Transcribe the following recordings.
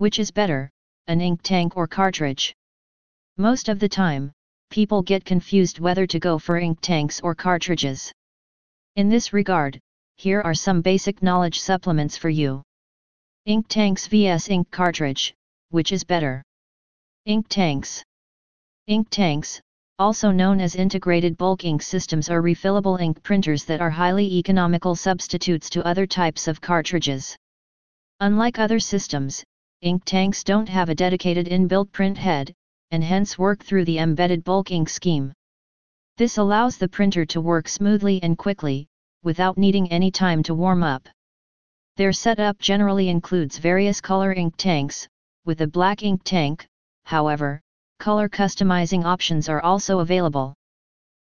Which is better, an ink tank or cartridge? Most of the time, people get confused whether to go for ink tanks or cartridges. In this regard, here are some basic knowledge supplements for you. Ink tanks vs ink cartridge, which is better? Ink tanks. Ink tanks, also known as integrated bulk ink systems are refillable ink printers that are highly economical substitutes to other types of cartridges. Unlike other systems, ink tanks don't have a dedicated inbuilt print head, and hence work through the embedded bulk ink scheme. This allows the printer to work smoothly and quickly, without needing any time to warm up. Their setup generally includes various color ink tanks, with a black ink tank, however, color customizing options are also available.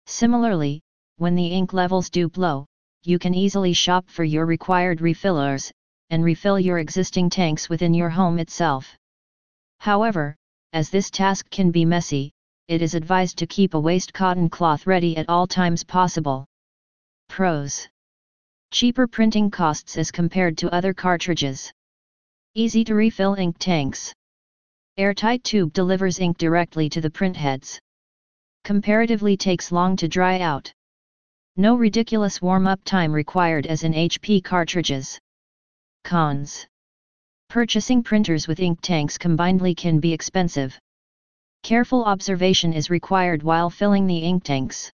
Similarly, when the ink levels do blow, you can easily shop for your required refillers, and refill your existing tanks within your home itself. However, as this task can be messy, it is advised to keep a waste cotton cloth ready at all times possible. Pros Cheaper printing costs as compared to other cartridges. Easy to refill ink tanks. Airtight tube delivers ink directly to the printheads. Comparatively takes long to dry out. No ridiculous warm-up time required as in HP cartridges. Cons. Purchasing printers with ink tanks combinedly can be expensive. Careful observation is required while filling the ink tanks.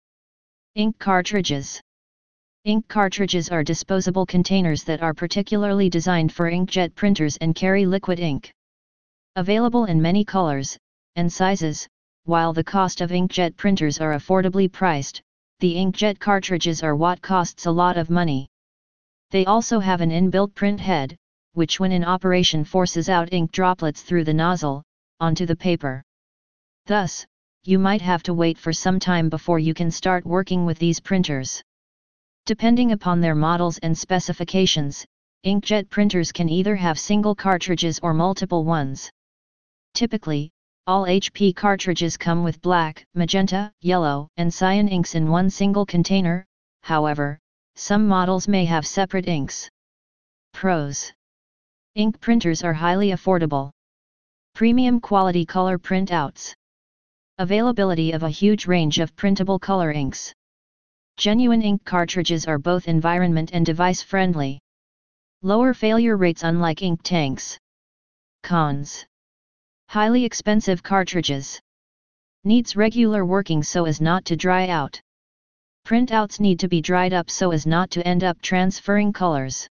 Ink cartridges. Ink cartridges are disposable containers that are particularly designed for inkjet printers and carry liquid ink. Available in many colors and sizes, while the cost of inkjet printers are affordably priced, the inkjet cartridges are what costs a lot of money. They also have an inbuilt print head, which when in operation forces out ink droplets through the nozzle, onto the paper. Thus, you might have to wait for some time before you can start working with these printers. Depending upon their models and specifications, inkjet printers can either have single cartridges or multiple ones. Typically, all HP cartridges come with black, magenta, yellow, and cyan inks in one single container, however, some models may have separate inks. Pros Ink printers are highly affordable. Premium quality color printouts. Availability of a huge range of printable color inks. Genuine ink cartridges are both environment and device friendly. Lower failure rates unlike ink tanks. Cons Highly expensive cartridges. Needs regular working so as not to dry out. Printouts need to be dried up so as not to end up transferring colors.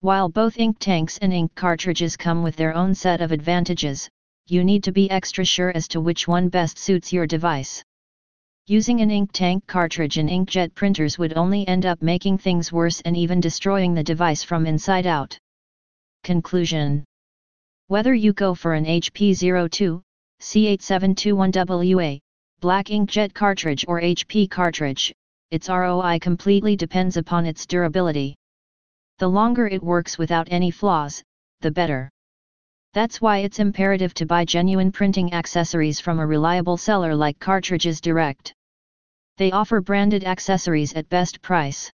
While both ink tanks and ink cartridges come with their own set of advantages, you need to be extra sure as to which one best suits your device. Using an ink tank cartridge in inkjet printers would only end up making things worse and even destroying the device from inside out. Conclusion whether you go for an HP02, C8721WA, black inkjet cartridge or HP cartridge, its ROI completely depends upon its durability. The longer it works without any flaws, the better. That's why it's imperative to buy genuine printing accessories from a reliable seller like Cartridges Direct. They offer branded accessories at best price.